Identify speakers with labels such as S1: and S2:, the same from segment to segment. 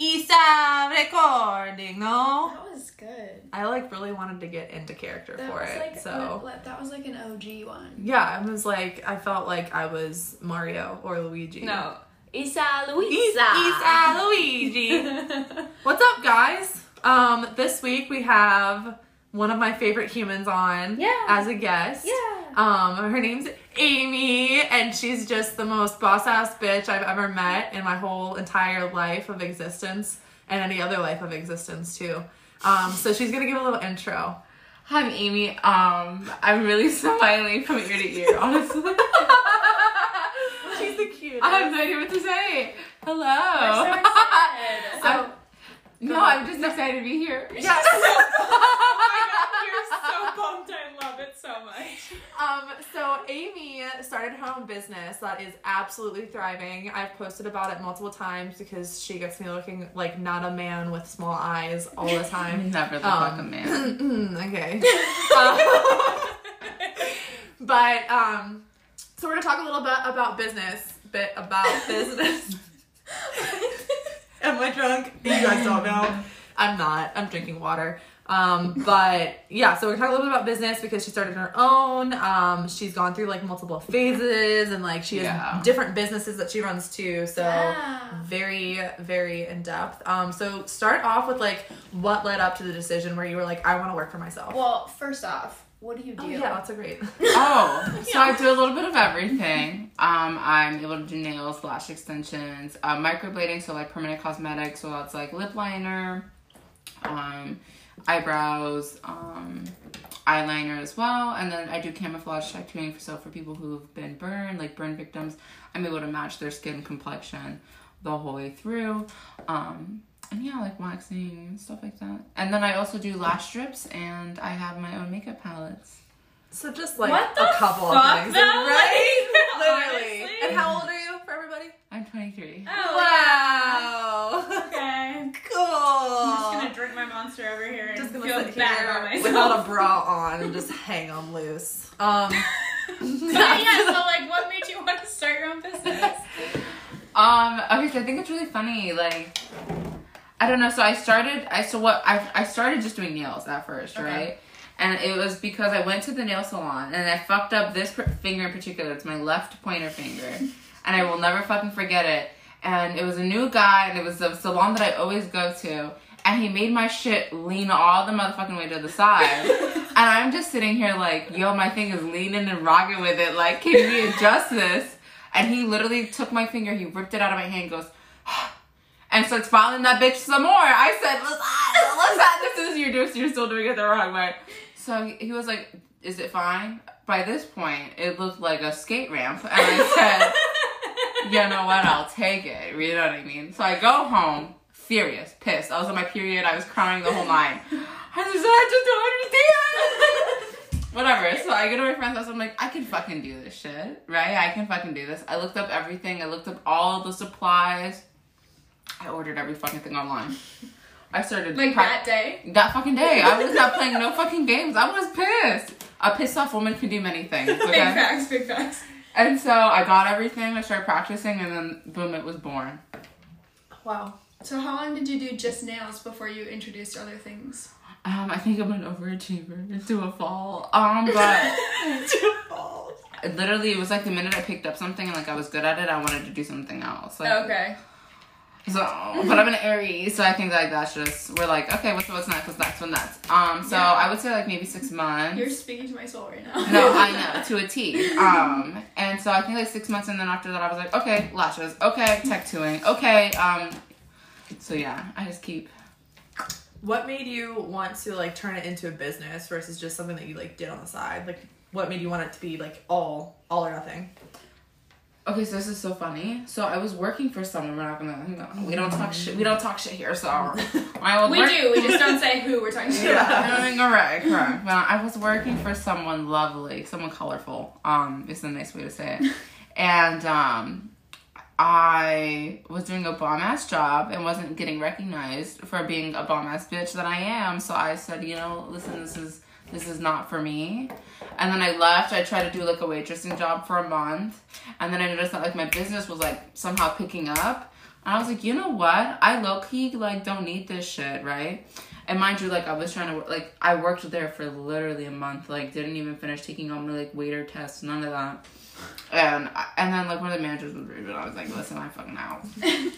S1: Isa recording, no?
S2: That was good.
S1: I like really wanted to get into character
S2: That
S1: for
S2: was
S1: it.
S2: like
S1: so
S2: what- that was like an OG one.
S1: yeah, I was like I felt like I was Mario or Luigi.
S3: No. Isa
S1: Isa,
S3: Luisa.
S1: Isa Luigi. What's up, guys? Um, this week we have one of my favorite humans on
S2: Yeah.
S1: as a guest.
S2: Yeah.
S1: Um, her name's Amie, and she's just the most boss ass bitch I've ever met in my whole entire life of existence, and any other life of existence too. Um, so she's gonna give a little intro.
S3: Hi, I'm Amie. Um, I'm really smiling from ear to ear, honestly.
S1: She's the cutest.
S3: I have no idea what to say. Hello.
S2: We're so excited.
S1: so
S3: no, I'm just excited to be here.
S1: yes.
S2: You're so pumped. I love it so much.
S1: Um, so Amy started her own business that is absolutely thriving. I've posted about it multiple times because she gets me looking like not a man with small eyes all the time.
S3: Never the
S1: Um,
S3: fuck a man.
S1: okay. Um, but um, so we're gonna talk a little bit about business. Bit about business. Am I drunk? You guys don't know. I'm not. I'm drinking water. Um, but yeah, so we're talking a little bit about business because she started her own. Um, she's gone through like multiple phases and like she has
S3: Yeah.
S1: different businesses that she runs too. So
S2: Yeah.
S1: very, very in depth. Um, so start off with like what led up to the decision where you were like, I want to work for myself.
S2: Well, first off, what do you do?
S1: Oh, yeah, that's a great.
S3: Oh, so I do a little bit of everything. Um, I'm able to do nails, lash extensions, uh, microblading, so like permanent cosmetics, so that's like lip liner, um, eyebrows, um, eyeliner as well, and then I do camouflage tattooing. So for people who've been burned, like burn victims, I'm able to match their skin complexion the whole way through. Um, and yeah, like waxing and stuff like that. And then I also do lash strips, and I have my own makeup palettes.
S1: So just like
S2: What
S1: a couple
S2: fuck,
S1: of things,
S2: though?
S1: right? Literally.
S2: honestly?
S1: And how old are you for everybody?
S3: I'm 23.
S2: Oh,
S1: wow.
S2: yeah. Okay.
S1: Cool.
S2: I'm just gonna drink my monster over here and
S1: Just gonna
S2: feel bad
S1: here
S2: about myself.
S1: without a bra on and just hang them loose. Um,
S2: But yeah, so like, what made you want to start your own business?
S3: Um, okay, so I think it's really funny. Like, I don't know. So I started. I so what I I started just doing nails at first,
S2: Okay.
S3: right? And it was because I went to the nail salon and I fucked up this finger in particular. It's my left pointer finger, and I will never fucking forget it. And it was a new guy, and it was the salon that I always go to. And he made my shit lean all the motherfucking way to the side. and I'm just sitting here like, yo, my thing is leaning and rocking with it. Like, can we adjust this? And he literally took my finger, he ripped it out of my hand, goes, and starts filing that bitch some more. I said, listen, listen, this is you're doing, you're still doing it the wrong way. So he- he was like, is it fine? By this point, it looked like a skate ramp, and I said, you know what? I'll take it. You know what I mean? So I go home, furious, pissed. I was on my period. I was crying the whole night. I just, I just don't understand. Whatever. So I go to my friend's house. I'm like, I can fucking do this shit, right? I can fucking do this. I looked up everything. I looked up all the supplies. I ordered every fucking thing online. I started
S2: Like that day.
S3: that fucking day. I was not playing no fucking games. I was pissed. A pissed off woman can do many things.
S2: Big
S3: Okay.
S2: facts, big facts.
S3: And so I got everything. I started practicing, and then boom, it was born.
S1: wow.
S2: So how long did you do just nails before you introduced other things?
S3: Um, I think I'm an overachiever into a fall. Um, but to a fall. It literally, it was like the minute I picked up something and like I was good at it, I wanted to do something else. Like,
S2: Okay.
S3: So, but I'm an Aries, so I think like that's just we're like, okay, what's what's next? What's next? What's next? Um, so
S2: Yeah.
S3: I would say like maybe six months.
S2: You're speaking to my soul right now.
S3: No, I know to a T. Um, and so I think like six months, and then after that, I was like, okay, lashes, okay, tattooing, okay. Um, so yeah, I just keep.
S1: What made you want to like turn it into a business versus just something that you like did on the side? Like, what made you want it to be like all, all or nothing?
S3: Okay, so this is so funny. So I was working for someone. We're not gonna. No, we don't talk shit. We don't talk shit here. So I was
S2: We
S3: work-
S2: do. We just don't say who we're talking to.
S1: Yeah.
S3: correct, correct. Well, I was working for someone lovely, someone colorful. Um, is a nice way to say it. And um, I was doing a bomb ass job and wasn't getting recognized for being a bomb ass bitch that I am. So I said, you know, listen, this is this is not for me. And then I left. I tried to do like a waitressing job for a month, and then I noticed that like my business was like somehow picking up. And I was like, you know what? I low key like don't need this shit, right? And mind you, like I was trying to like I worked there for literally a month, like didn't even finish taking all my like waiter tests, none of that. And and then like one of the managers was rude, and I was like, listen, I fucking out, and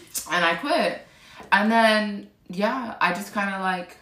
S3: I quit. And then yeah, I just kind of like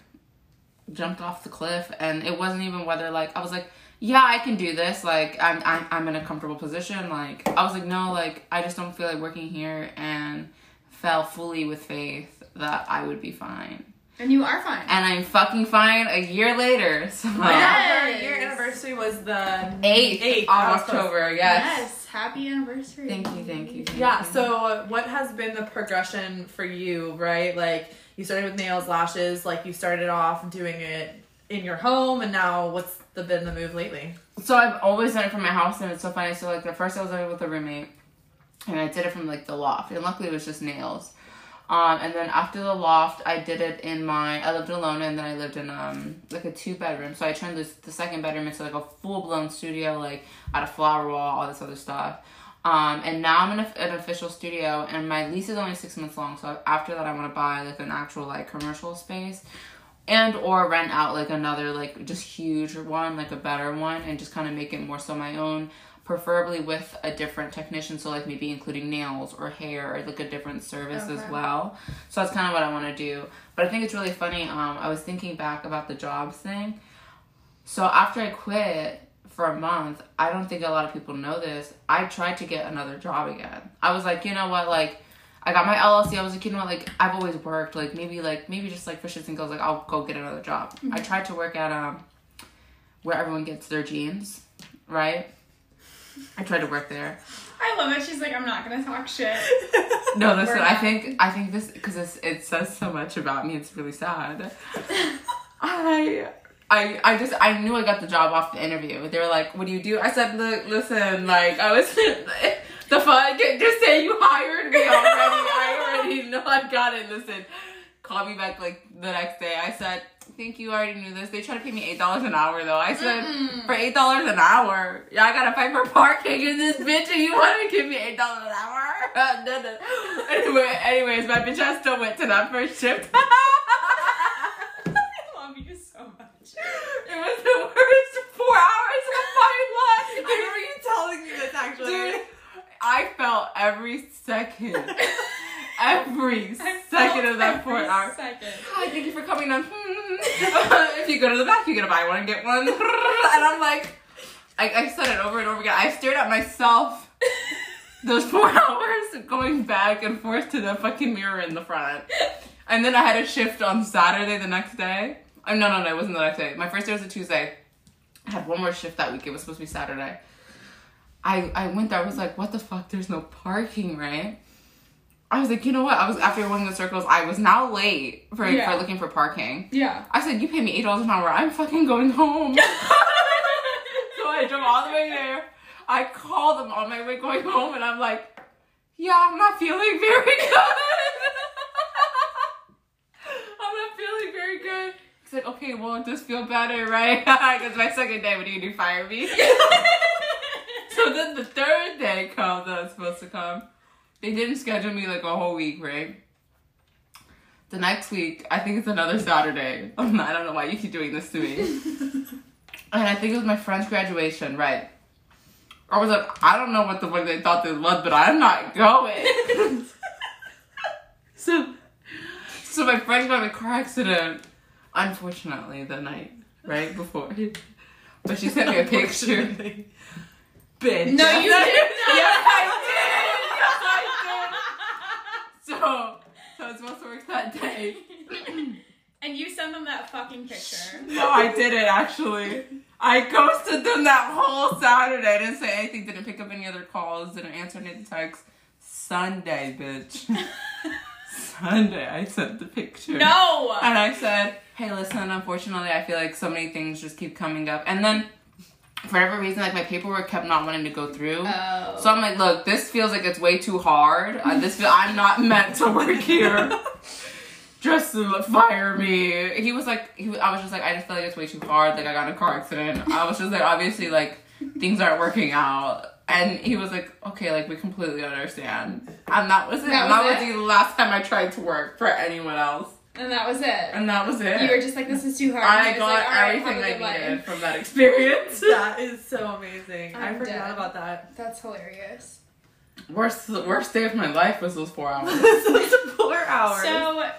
S3: jumped off the cliff, and it wasn't even whether like I was like, yeah, I can do this. Like I'm I'm I'm in a comfortable position. Like I was like, no, like I just don't feel like working here, and fell fully with faith that I would be fine.
S2: And you are fine.
S3: And I'm fucking fine a year later. So
S2: Yes.
S1: Your anniversary was the
S3: eighth,
S1: Eighth
S3: of
S1: of
S3: October. Yes.
S2: Yes. Happy anniversary.
S3: Thank you, thank you. Thank
S1: Yeah,
S3: you.
S1: so what has been the progression for you, right? Like you started with nails, lashes, like you started off doing it in your home and now what's the been the move lately?
S3: So I've always done it from my house, and it's so funny. So like the first I was doing with a roommate, and I did it from like the loft, and luckily it was just nails. Um, and then after the loft, I did it in my. I lived alone, and then I lived in um like a two bedroom. So I turned this the second bedroom into like a full blown studio, like had a flower wall, all this other stuff. Um, and now I'm in a, an official studio, and my lease is only six months long. So after that, I want to buy like an actual like commercial space, and or rent out like another like just huge one, like a better one, and just kind of make it more so my own. Preferably with a different technician, so like maybe including nails or hair or like a different service as well. So that's kind of what I want to do. But I think it's really funny. Um, I was thinking back about the jobs thing. So after I quit for a month, I don't think a lot of people know this. I tried to get another job again. I was like, you know what, like. I got my LLC. I was like, you know what, like I've always worked. Like maybe, like maybe just like for shits and giggles, like I'll go get another job. I tried to work at um, where everyone gets their jeans, right? I tried to work there.
S2: I love it. She's like, I'm not gonna talk shit.
S3: No, listen. I think I think this because it says so much about me. It's really sad. I. I, I just I knew I got the job off the interview. They were like, "What do you do?" I said, "Look, listen, like I was the fuck. Just say you hired me already. I already know I got it. Listen, call me back like the next day. I said, "Think you. Already knew this." They tried to pay me eight dollars an hour though. I said,
S2: Mm-mm.
S3: "For eight dollars an hour, yeah, I gotta fight for parking in this bitch, and you want to give me eight dollars an hour?" Anyway, anyways, my bitch ass still went to that first shift.
S2: I love you so much.
S3: It was the worst four hours of my life.
S1: I remember you telling me this actually.
S3: Dude, I felt every second, every second of that four
S2: every
S3: hours.
S2: Second.
S3: Hi, thank you for coming on. Hmm. if you go to the back, you get to buy one and get one. and I'm like, I, I said it over and over again. I stared at myself those four hours going back and forth to the fucking mirror in the front. And then I had a shift on Saturday the next day. Oh, no, no, no, it wasn't the next day. My first day was a Tuesday. I had one more shift that week. It was supposed to be Saturday. I, I went there. I was like, what the fuck? There's no parking, right? I was like, you know what? I was after one of the circles. I was now late for
S2: Yeah.
S3: for looking for parking.
S2: Yeah.
S3: I said, you pay me eight dollars an hour. I'm fucking going home. so I drove all the way there. I called them on my way going home, and I'm like, yeah, I'm not feeling very good. I'm not feeling very He's like, okay, well, it does feel better, right? Because my second day, what do you do? Fire me? so then the third day comes that I was supposed to come. They didn't schedule me like a whole week, right? The next week, I think it's another Saturday. I don't know why you keep doing this to me. and I think it was my friend's graduation, right? I was like, I don't know what the fuck they thought they loved, but I'm not going. so, so my friend got in a car accident, unfortunately, the night right before. But she sent me a picture. Bitch.
S2: No, you did not.
S3: Yes, I did. Yes, I did. So, so it's supposed to work that day.
S2: and you sent them that fucking picture.
S3: No, I didn't actually. I ghosted them that whole Saturday. I didn't say anything. Didn't pick up any other calls. Didn't answer any of the texts. Sunday, bitch. Sunday, I sent the picture.
S2: No.
S3: And I said, hey, listen, unfortunately, I feel like so many things just keep coming up. And then, for whatever reason, like my paperwork kept not wanting to go through.
S2: Oh.
S3: So I'm like, look, this feels like it's way too hard. Uh, this feel, I'm not meant to work here. Just to fire me. He was like, he, I was just like, I just feel like it's way too hard. Like I got in a car accident. I was just like, obviously, like things aren't working out. And he was like, okay, like we completely understand. And that was it.
S2: That
S3: and that
S2: was
S3: was
S2: it?
S3: the last time I tried to work for anyone else.
S2: And that was it.
S3: And that was it.
S2: You were just like, this is too hard.
S3: I
S2: And he was
S3: got
S2: like, "All right,
S3: everything
S2: I a
S3: I needed
S2: life."
S3: from that experience.
S1: that is so amazing. I
S2: I'm
S1: forgot
S2: dead.
S1: about that.
S2: That's hilarious.
S3: worst worst day of my life was those four hours.
S1: Those four hours.
S2: So,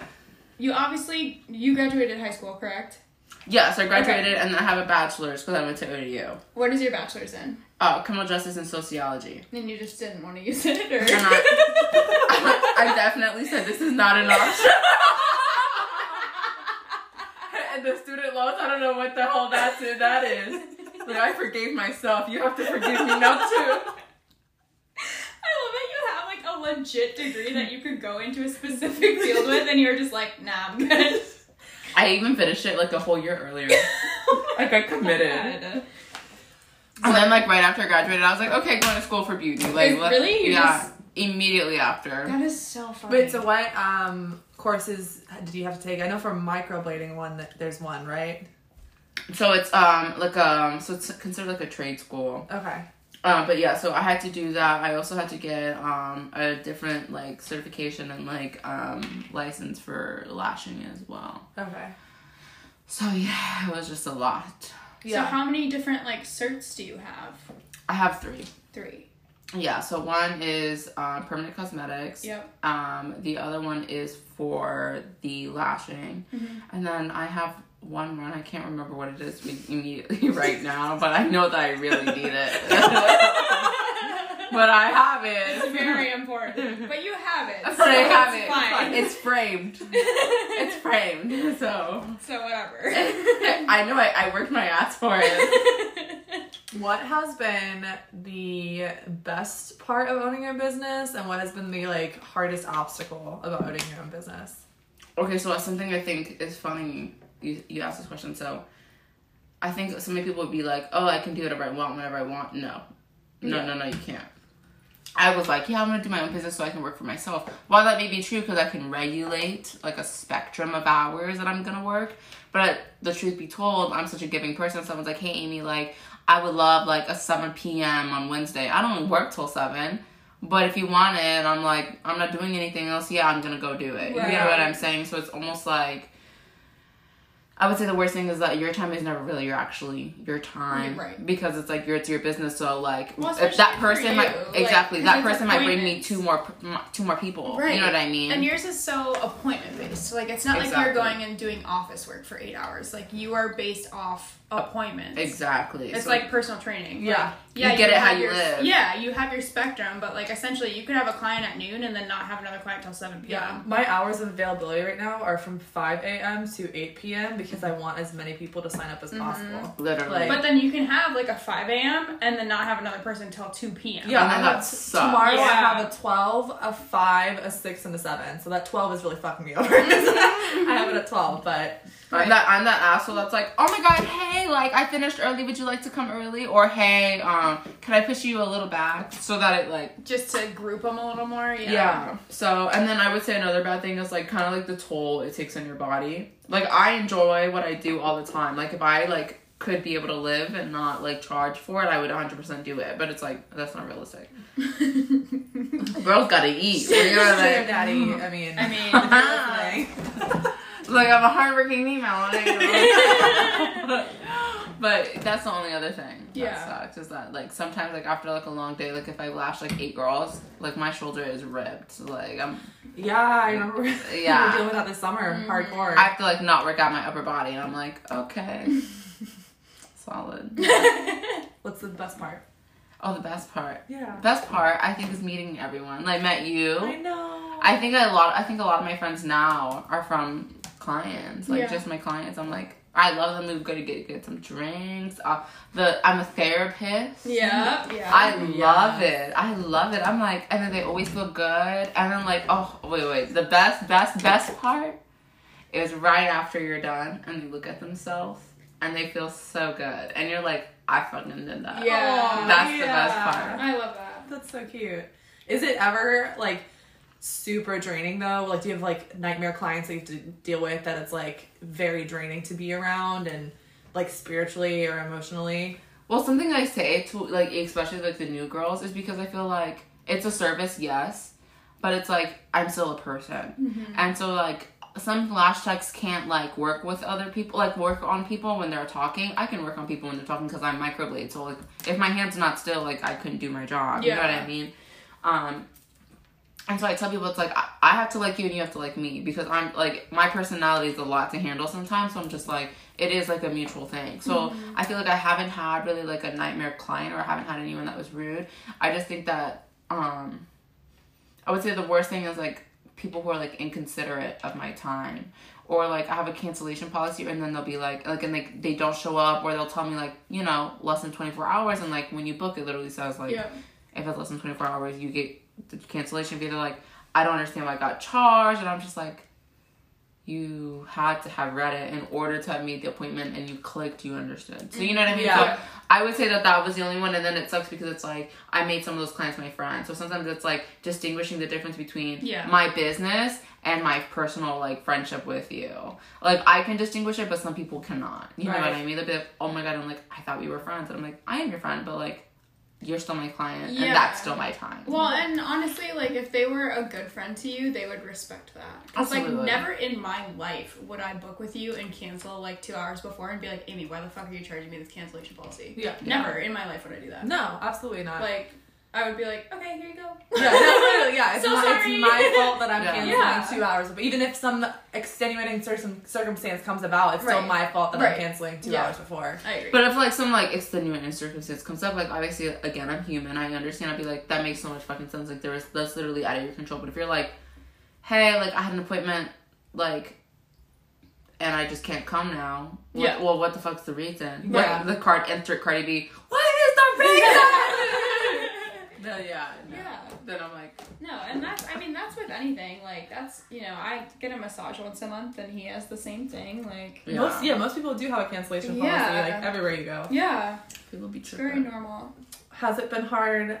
S2: you obviously you graduated high school, correct?
S3: yes, I graduated and then I have a bachelor's because I went to ODU.
S2: What is your bachelor's in?
S3: Oh, criminal justice and sociology.
S2: And you just didn't want to use it, or
S3: And I, I definitely said this is not an option. And the student loans, I don't know what the hell that's that is. But I forgave myself. You have to forgive me now too.
S2: I love that you have like a legit degree that you could go into a specific field with, and you're just like, nah, I'm good.
S3: I even finished it like a whole year earlier. Like I committed.
S2: Oh God.
S3: And then like right after I graduated, I was like, okay, going to school for beauty. Like
S2: really? You
S3: yeah.
S2: Just-
S3: Immediately after.
S2: That is so funny.
S1: Wait, so what um courses did you have to take? I know for microblading one that there's one, right?
S3: So it's um like um so it's considered like a trade school.
S1: Okay.
S3: Um, but yeah, so I had to do that. I also had to get um a different like certification and like um license for lashing as well.
S1: Okay.
S3: So yeah, it was just a lot. Yeah.
S2: So how many different like certs do you have?
S3: I have three.
S2: Three.
S3: Yeah, so one is um, permanent cosmetics.
S2: Yep.
S3: Um, the other one is for the lashing,
S2: Mm-hmm.
S3: and then I have one more. And I can't remember what it is immediately right now, but I know that I really need it. but I have it.
S2: It's very important. But you have it.
S3: But
S2: so
S3: I have
S2: it's
S3: it.
S2: Fine.
S3: It's framed. It's framed. So
S2: so whatever.
S3: I know I, I worked my ass for it.
S1: What has been the best part of owning your business, and what has been the like hardest obstacle about owning your own business?
S3: Okay, so something I think is funny. You you asked this question, so I think so many people would be like, "Oh, I can do whatever I want whenever I want." No, no,
S1: Yeah.
S3: no, no, you can't. I was like, "Yeah, I'm gonna do my own business so I can work for myself." While that may be true, because I can regulate like a spectrum of hours that I'm gonna work, but the truth be told, I'm such a giving person. Someone's like, "Hey, Amie, like I would love like a 7 p.m. on Wednesday. I don't work till seven, But if you want it, I'm like, I'm not doing anything else. Yeah, I'm gonna go do it. You know what I'm saying? So it's almost like I would say the worst thing is that your time is never really your actually your time,
S2: Right.
S3: Because it's like your it's your business. So like
S2: Well,
S3: if that person might
S2: like,
S3: that person might bring me two more two more people.
S2: Right.
S3: You know what I mean?
S2: And yours is so appointment based. Like it's not like you're going and doing office work for eight hours. Like you are based off appointments.
S3: exactly.
S2: It's
S3: So-
S2: like personal training.
S1: Yeah.
S2: Like, yeah.
S3: You get it how you
S2: your,
S3: live.
S2: Yeah, you have your spectrum, but like essentially, you could have a client at noon and then not have another client till seven p.m.
S1: Yeah, my hours of availability right now are from 5 a.m. to 8 p.m. because I want as many people to sign up as mm-hmm. possible.
S3: literally.
S1: like-
S2: But then you can have like a five a.m. and then not have another person till two p.m.
S1: Yeah,
S3: And
S1: I
S3: that
S1: have
S3: sucks.
S1: tomorrow. I have a 12, a 5, a 6, and a 7. So that 12 is really fucking me over. I have it at 12, but
S3: I'm that I'm that asshole that's like, oh my god, hey, like I finished early. Would you like to come early? Or hey, um, can I push you a little back so that it like
S2: Just to group them a little more. Yeah.
S3: Yeah. So, and then I would say another bad thing is like kind of like the toll it takes on your body. Like I enjoy what I do all the time. Like if I like could be able to live and not like charge for it, I would 100% do it. But it's like that's not realistic. Girls gotta eat. You know what I mean?
S1: I mean,
S2: I mean,
S1: if you're listening.
S3: Like I'm a hardworking female. But that's the only other thing that
S2: Yeah.
S3: sucks is that like sometimes like after like a long day, like if I lash like eight girls, like my shoulder is ripped. Like I'm
S1: Yeah, I remember.
S3: Yeah.
S1: we were dealing with that this summer,
S2: Mhm.
S1: hardcore.
S3: I have to like not work out my upper body, and I'm like, okay, solid.
S1: What's the best part?
S3: Oh, the best part.
S1: Yeah.
S3: Best part, I think, is meeting everyone. Like, met you.
S1: I know.
S3: I think a lot. I think a lot of my friends now are from clients. Like
S2: Yeah.
S3: just my clients. I'm like, I love them. We go to get get some drinks. Uh, the I'm a therapist.
S2: yeah. Yeah.
S3: I
S1: Yeah.
S3: love it. I love it. I'm like, and then they always feel good. And then like, oh wait, wait. The best, best, best part is right after you're done, and they look at themselves, and they feel so good, and you're like, I fucking did that.
S2: Yeah.
S3: That's the best part.
S2: I love that.
S1: That's so cute. Is it ever like super draining though? Like, do you have like nightmare clients that you have to deal with that it's like very draining to be around and like spiritually or emotionally?
S3: Well, something I say to like especially like the new girls is because I feel like it's a service, yes, but it's like I'm still a person, and so like some lash techs can't like work with other people, like work on people when they're talking. I can work on people when they're talking because I'm microblade. So like if my hand's not still, like I couldn't do my job. Yeah. You know what I mean? Um, and so I tell people it's like I, I have to like you and you have to like me because I'm like my personality is a lot to handle sometimes. So I'm just like it is like a mutual thing. So I feel like I haven't had really like a nightmare client or I haven't had anyone that was rude. I just think that um I would say the worst thing is like people who are like inconsiderate of my time. Or like I have a cancellation policy and then they'll be like like and like they don't show up or they'll tell me like, you know, less than twenty four hours and like when you book it literally says like
S2: Yeah.
S3: if it's less than 24 hours, you get the cancellation fee. They're like, I don't understand why I got charged. And I'm just like, you had to have read it in order to have made the appointment and you clicked, you understood. So, you know what I mean?
S1: Yeah.
S3: So, I would say that that was the only one. And then it sucks because it's like, I made some of those clients my friends. So sometimes it's like distinguishing the difference between
S2: Yeah.
S3: my business and my personal like friendship with you. Like I can distinguish it, but some people cannot. You know what I mean? They'll be like, oh my god, I'm like, I thought we were friends. And I'm like, I am your friend, but like, you're still my client,
S2: Yeah.
S3: and that's still my time.
S2: Well, and honestly, like if they were a good friend to you, they would respect that. Because like never in my life would I book with you and cancel like two hours before and be like, Amie, why the fuck are you charging me this cancellation policy?
S1: Yeah.
S2: Never in my life would I do that.
S1: No, absolutely not.
S2: Like I would be like, okay, here you go.
S1: yeah, no, literally, yeah. It's,
S2: So
S1: my,
S2: sorry.
S1: it's my fault that I'm
S3: Yeah.
S1: canceling
S2: Yeah.
S1: two hours. But even if some extenuating circumstance comes about, it's still my fault that
S2: Right.
S1: I'm canceling two
S2: Yeah.
S1: hours before.
S2: I agree.
S3: But if like some like extenuating circumstance comes up, like obviously again I'm human, I understand. I'd be like that makes so much fucking sense. Like there is that's literally out of your control. But if you're like, hey, like I had an appointment, like, and I just can't come now. What,
S2: Yeah.
S3: Well, what the fuck's the reason?
S1: Yeah.
S3: What, the card enter Cardi B. What is the reason? no, yeah. No.
S2: yeah.
S3: Then I'm like,
S2: No, and that's I mean that's with anything. Like that's you know, I get a massage once a month and he has the same thing. Like
S3: yeah.
S1: Most yeah, most people do have a cancellation policy
S2: Yeah.
S1: like everywhere you go.
S2: Yeah.
S3: people be
S2: It's very normal.
S1: Has it been hard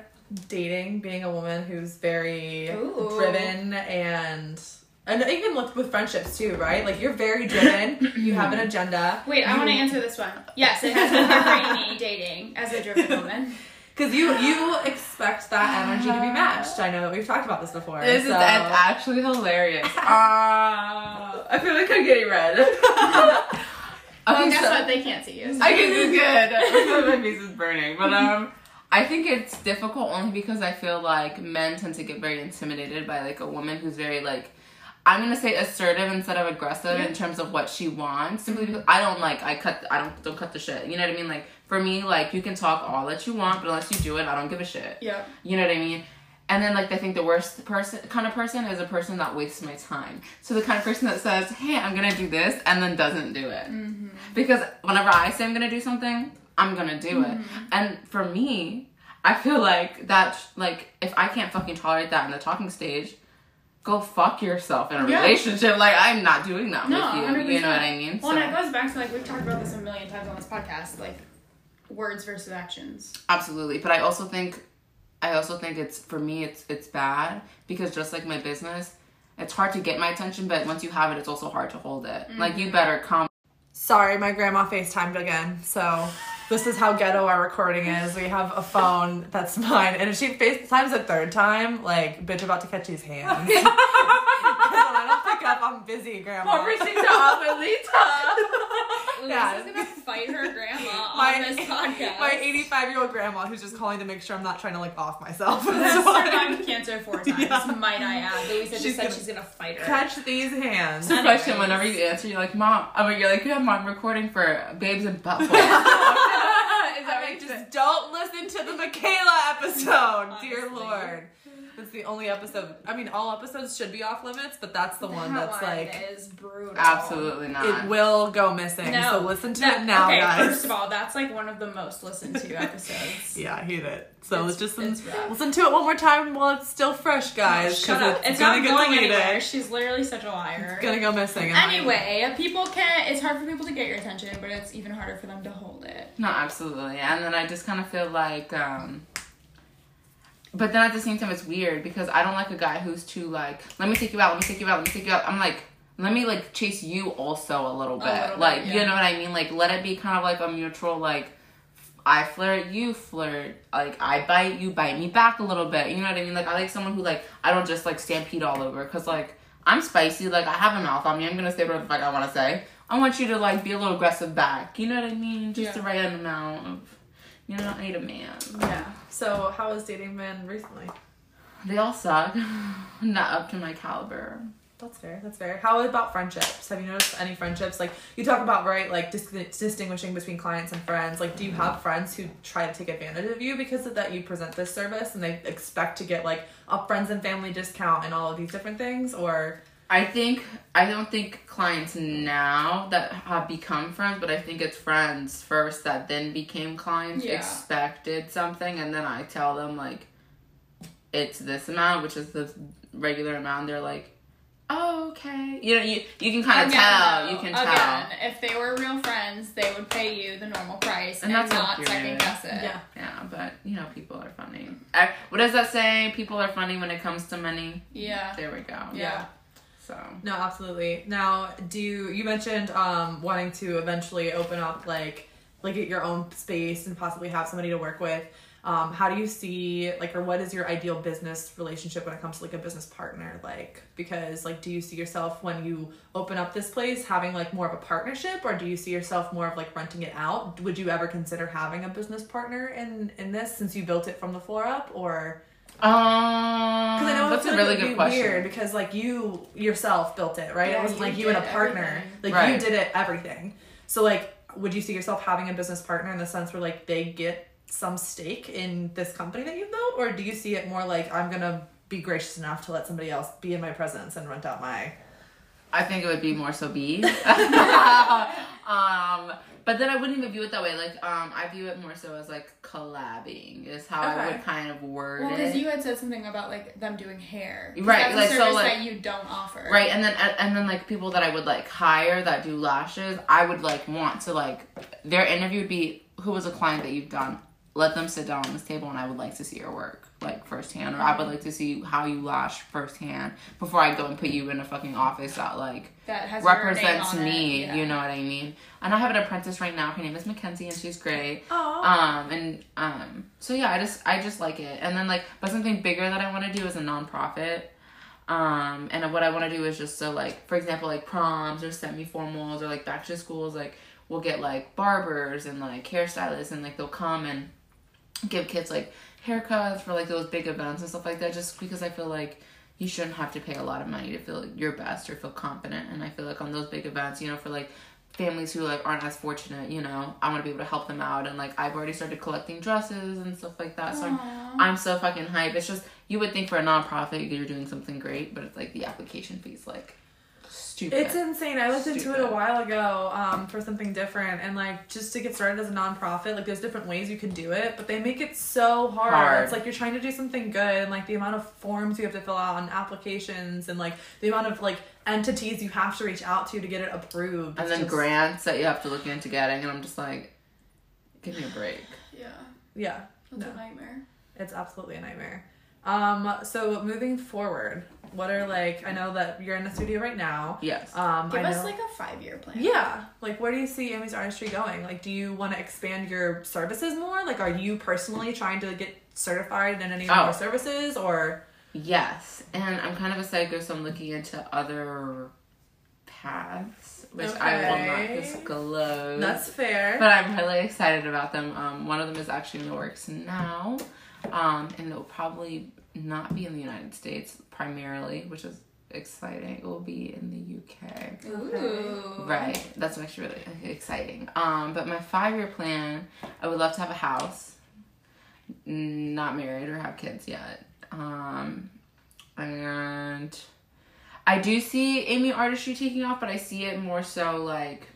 S1: dating, being a woman who's very
S2: Ooh.
S1: driven and and even with with friendships too, right? Like you're very driven. you have an agenda.
S2: Wait, I want to answer this one. Yes, it has been hard for me dating as a driven woman.
S1: Because you you expect that energy to be matched. I know that we've talked about this before.
S3: This is
S1: so-
S3: it's actually hilarious. Ah, I feel like I'm getting red.
S2: Well, guess
S3: so-
S2: what? They can't see you.
S3: I can do good. My face is burning, but um, I think it's difficult only because I feel like men tend to get very intimidated by like a woman who's very like. I'm gonna say assertive instead of aggressive in terms of what she wants. Simply because I don't like I cut I don't don't cut the shit. You know what I mean? Like for me, like you can talk all that you want, but unless you do it, I don't give a shit.
S2: Yeah.
S3: You know what I mean? And then like I think the worst person kind of person is a person that wastes my time. So the kind of person that says, "Hey, I'm gonna do this," and then doesn't do it. Mm-hmm. Because whenever I say I'm gonna do something, I'm gonna do it. Mm-hmm. And for me, I feel like that like if I can't fucking tolerate that in the talking stage, go fuck yourself in a
S2: Yeah.
S3: relationship. Like I'm not doing that
S2: No,
S3: with you.
S2: 100%.
S3: You know what I mean?
S2: Well, and it goes back to like we've talked about this a million times on this podcast, like words versus actions.
S3: Absolutely, but I also think, I also think it's for me it's it's bad because just like my business, it's hard to get my attention, but once you have it, it's also hard to hold it. Mm-hmm. Like you better come.
S1: Sorry, my grandma FaceTimed again. So this is how ghetto our recording is. We have a phone that's mine, and if she FaceTimes a third time, like bitch about to catch these hands. Because when I don't pick up, I'm busy, grandma. Yeah.
S2: Lisa's gonna fight her grandma
S1: My-
S2: on this podcast.
S1: My 85 year old grandma who's just calling to make sure I'm not trying to like off myself.
S2: has
S1: So I-
S2: survived cancer four times,
S1: Yeah.
S2: might I add. Louisa just said
S1: gonna
S2: she's gonna fight her.
S1: Catch these hands.
S3: The question whenever you answer, you're like, "Mom," I mean, you're like, "Yeah, mom, I'm recording for Babes and Buttholes." Is that
S1: I
S3: what
S1: mean, just don't listen to the Michaela episode, dear lord. That's the only episode. I mean, all episodes should be off limits, but that's the one that's
S2: one
S1: like
S2: is brutal.
S3: Absolutely not.
S1: it will go missing.
S2: No.
S1: So listen to
S2: That-
S1: it now,
S2: okay,
S1: guys.
S2: first of all, that's like one of the most listened to episodes.
S1: yeah, I hate it. So
S2: It's-
S1: let's just
S2: it's
S1: listen to it one more time while it's still fresh, guys.
S2: Shut
S1: 'cause
S2: up.
S1: It's,
S2: It's,
S1: gonna
S2: not
S1: get
S2: going
S1: deleted.
S2: anywhere. She's literally such a liar.
S1: It's gonna go missing. in my-
S2: Anyway, people can't. It's hard for people to get your attention, but it's even harder for them to hold it.
S3: No, absolutely. And then I just kind of feel like, um, but then at the same time, it's weird because I don't like a guy who's too like, let me take you out, let me take you out, let me take you out. I'm like, let me like chase you also a little bit.
S2: little bit,
S3: like,
S2: yeah.
S3: you know what I mean? Like, let it be kind of like a mutual, like, I flirt, you flirt. Like I bite, you bite me back a little bit. You know what I mean? Like I like someone who like I don't just like stampede all over because like I'm spicy. Like I have a mouth on me. I'm gonna say whatever the fuck I want to say. I want you to like be a little aggressive back. You know what I mean? Just
S2: Yeah.
S3: the right amount of. You know, I need a man.
S1: Yeah. So how has dating been recently?
S3: They all suck. Not up to my caliber.
S1: That's fair. That's fair. How about friendships? Have you noticed any friendships? Like you talk about, right? Like dis- distinguishing between clients and friends. Like, do you have friends who try to take advantage of you because of that you present this service and they expect to get like a friends and family discount and all of these different things? Or
S3: I think I don't think clients now that have become friends, but I think it's friends first that then became clients
S2: Yeah.
S3: expected something, and then I tell them like it's this amount, which is the regular amount. They're like, oh okay, you know, you you can kind of tell,
S2: though,
S3: you can
S2: again,
S3: tell,
S2: if they were real friends, they would pay you the normal price
S3: And
S2: and,
S3: that's
S2: not second guess it.
S1: yeah,
S3: yeah. But you know, people are funny. I, what does that say? People are funny when it comes to money.
S2: Yeah.
S3: There we go.
S2: Yeah.
S3: So
S1: no, absolutely. Now, do you, mentioned um wanting to eventually open up like like your own space and possibly have somebody to work with. Um, how do you see like or what is your ideal business relationship when it comes to like a business partner like because like do you see yourself when you open up this place having like more of a partnership or do you see yourself more of like renting it out would you ever consider having a business partner in in this since you built it from the floor up or
S3: um,
S1: because I know
S3: that's
S1: it's
S3: a
S1: gonna
S3: really
S1: be
S3: good question.
S1: weird because like you yourself built it, right?
S2: Yeah,
S1: it wasn't like you and a partner.
S2: everything.
S1: Like
S3: Right.
S1: you did it everything. So like would you see yourself having a business partner in the sense where like they get some stake in this company that you built? Or do you see it more like I'm gonna be gracious enough to let somebody else be in my presence and rent out my
S3: I think it would be more so B. um, but then I wouldn't even view it that way. Like, um, I view it more so as like collabing is how I would kind of word
S2: Well, because you had said something about like them doing hair,
S3: Right, like,
S2: a
S3: so, like-
S2: that you don't offer.
S3: Right, and then and then like people that I would like hire that do lashes, I would like want to like their interview would be who was a client that you've done. Let them sit down on this table, and I would like to see your work like firsthand, or I would like to see how you lash firsthand before I go and put you in a fucking office that like
S2: That has
S3: represents me.
S2: Yeah.
S3: You know what I mean? And I have an apprentice right now. Her name is Mackenzie, and she's great.
S1: Oh
S3: Um and um so yeah, I just I just like it. And then like but something bigger that I want to do is a nonprofit. Um and what I want to do is just so like for example like proms or semi formals or like back to schools like we'll get like barbers and like hairstylists and like they'll come and give kids like haircuts for like those big events and stuff like that just because I feel like you shouldn't have to pay a lot of money to feel your best or feel confident. And I feel like on those big events you know for like families who like aren't as fortunate you know I want to be able to help them out. And like I've already started collecting dresses and stuff like that. So I'm, I'm so fucking hype. It's just you would think for a nonprofit you're doing something great but it's like the application fee's like stupid
S1: It's insane. I looked into it a while ago um, for something different, and like just to get started as a nonprofit, like there's different ways you can do it, but they make it so hard.
S3: Hard.
S1: It's like you're trying to do something good, and like the amount of forms you have to fill out and applications, and like the amount of like entities you have to reach out to to get it approved.
S3: and then
S1: just-
S3: grants that you have to look into getting and I'm just like give me a break
S2: Yeah.
S1: Yeah,
S2: It's
S1: No.
S2: a nightmare.
S1: it's absolutely a nightmare. Um, so moving forward, what are like? I know that you're in the studio right now.
S3: yes
S1: Um,
S2: Give
S1: I
S2: us
S1: know-
S2: like a five year plan.
S1: Yeah. Like, where do you see Amie's Artistry going? Like, do you want to expand your services more? Like, are you personally trying to get certified in any
S3: Oh.
S1: more services? Or,
S3: Yes, and I'm kind of a psycho, so I'm looking into other paths, which I will
S1: Okay.
S3: not disclose.
S1: that's fair.
S3: but I'm really excited about them. Um, one of them is actually in the works now, um, and it'll probably not be in the United States primarily, which is exciting. It will be in the UK.
S2: Ooh.
S3: Right. That's actually really exciting. Um, but my five year plan, I would love to have a house. Not married or have kids yet. Um, and I do see Amie Artistry taking off, but I see it more so like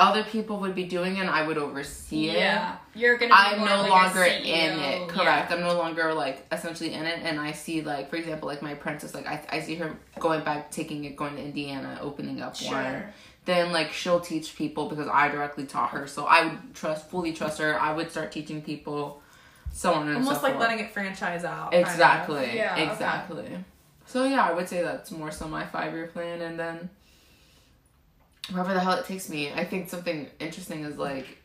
S3: other people would be doing it and I would oversee it.
S2: Yeah. You're gonna be
S3: I'm no
S2: like
S3: longer in it. Correct. I'm no longer like essentially in it, and I see like, for example, like my apprentice, like I, I see her going back, taking it, going to Indiana, opening up
S2: Sure.
S3: one. Then like she'll teach people because I directly taught her, so I would trust fully trust her. I would start teaching people, so on and
S1: Almost
S3: so
S1: like
S3: forth.
S1: letting it franchise out. kind of.
S3: Exactly.
S2: Yeah, okay.
S3: exactly. So yeah, I would say that's more so my five year plan, and then wherever the hell it takes me. I think something interesting is like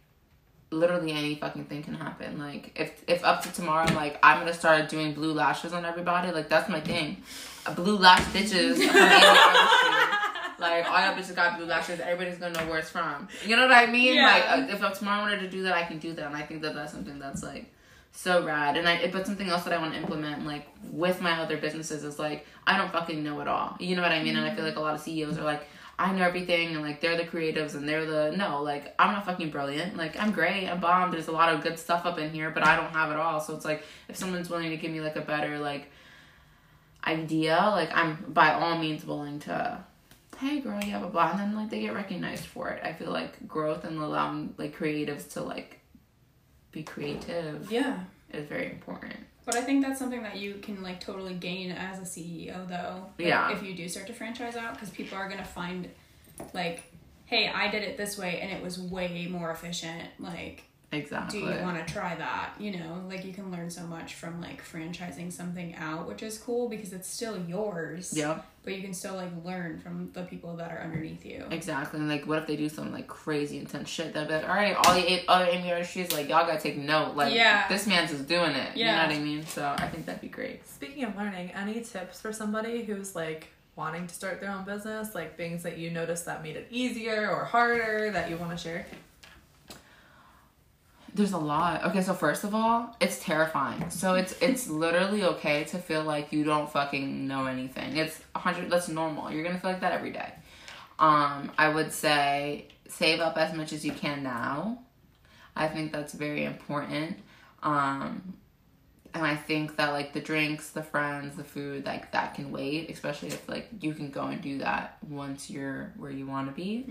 S3: literally any fucking thing can happen. Like if if up to tomorrow, like I'm gonna start doing blue lashes on everybody. Like that's my thing. Uh, blue lash bitches. from Amie Artistry. like all y'all bitches got blue lashes. Everybody's gonna know where it's from. You know what I mean?
S2: Yeah.
S3: Like uh, if tomorrow I wanted to do that, I can do that. And I think that that's something that's like so rad. And I but something else that I want to implement like with my other businesses is like I don't fucking know it all. You know what I mean? And I feel like a lot of CEOs are like. I know everything and like they're the creatives and they're the no, like I'm not fucking brilliant. Like I'm great, I'm bomb. There's a lot of good stuff up in here, but I don't have it all. So it's like if someone's willing to give me like a better like idea, like I'm by all means willing to hey girl, you have a blah and then like they get recognized for it. I feel like growth and allowing like creatives to like be creative
S2: Yeah.
S3: Is very important.
S2: But I think that's something that you can like totally gain as a CEO though. Like,
S3: Yeah.
S2: If you do start to franchise out, because people are gonna find, like, hey, I did it this way and it was way more efficient. Like,
S3: Exactly.
S2: do you want to try that? You know, like you can learn so much from like franchising something out, which is cool because it's still yours.
S3: Yeah,
S2: But you can still like learn from the people that are underneath you.
S3: exactly. And like, what if they do some like crazy intense shit? They'll be like, all right, all the eight other Amie artistries, like y'all gotta take note. Like,
S2: Yeah.
S3: this man's is doing it. Yeah. You know what I mean? So I think that'd be great.
S1: Speaking of learning, any tips for somebody who's like wanting to start their own business? Like things that you noticed that made it easier or harder that you want to share?
S3: There's a lot. Okay, so first of all, it's terrifying. So it's it's literally okay to feel like you don't fucking know anything. It's a hundred. That's normal. You're gonna feel like that every day. Um, I would say save up as much as you can now. I think that's very important. Um, and I think that like the drinks, the friends, the food, like that can wait. Especially if like you can go and do that once you're where you want to be.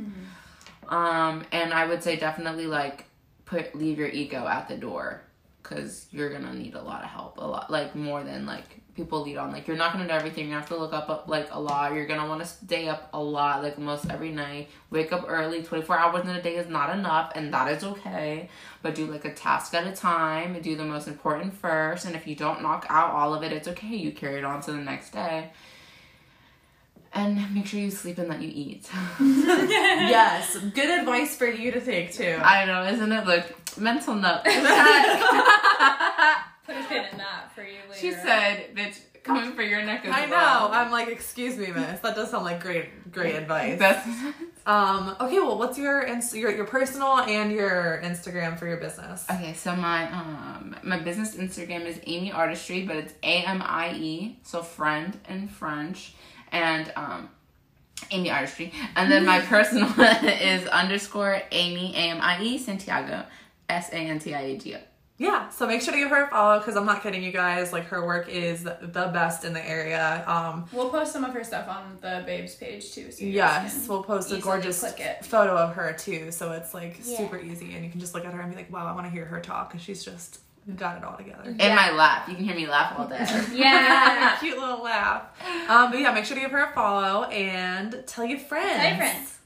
S3: Um, and I would say definitely like put leave your ego at the door because you're gonna need a lot of help, a lot like more than like people lead on. Like you're not gonna know everything. You have to look up uh, like a lot. You're gonna want to stay up a lot, like almost every night. Wake up early. Twenty four hours in a day is not enough, and that is okay. But do like a task at a time. Do the most important first, and if you don't knock out all of it, it's okay. You carry it on to the next day. And make sure you sleep and that you eat.
S1: yes, good advice for you to take too.
S3: I know, isn't it? Like mental note.
S2: Put a pin in that for you later.
S3: she said, "Bitch, coming for your neck as
S1: I know.
S3: well."
S1: I'm like, excuse me, miss. That does sound like great, great advice.
S3: That's
S1: Um. Okay. Well, what's your your your personal and your Instagram for your business?
S3: okay. So my um my business Instagram is Amie Artistry, but it's A M I E, so friend in French, and um. Amie Artistry, and then my personal is underscore Amie A M I E Santiago S A N T I A G O.
S1: Yeah. So make sure to give her a follow because I'm not kidding you guys. Like her work is the best in the area. Um.
S2: We'll post some of her stuff on the Babes page too. So you
S1: Yes,
S2: can
S1: we'll post a gorgeous
S2: click it.
S1: photo of her too, so it's like
S2: Yeah.
S1: super easy, and you can just look at her and be like, "Wow, I want to hear her talk," because she's just got it all together.
S3: In
S2: Yeah.
S3: my laugh, you can hear me laugh all day.
S2: Yeah.
S1: cute little laugh. Um, but yeah, make sure to give her a follow and tell your friends.
S2: Tell your friends.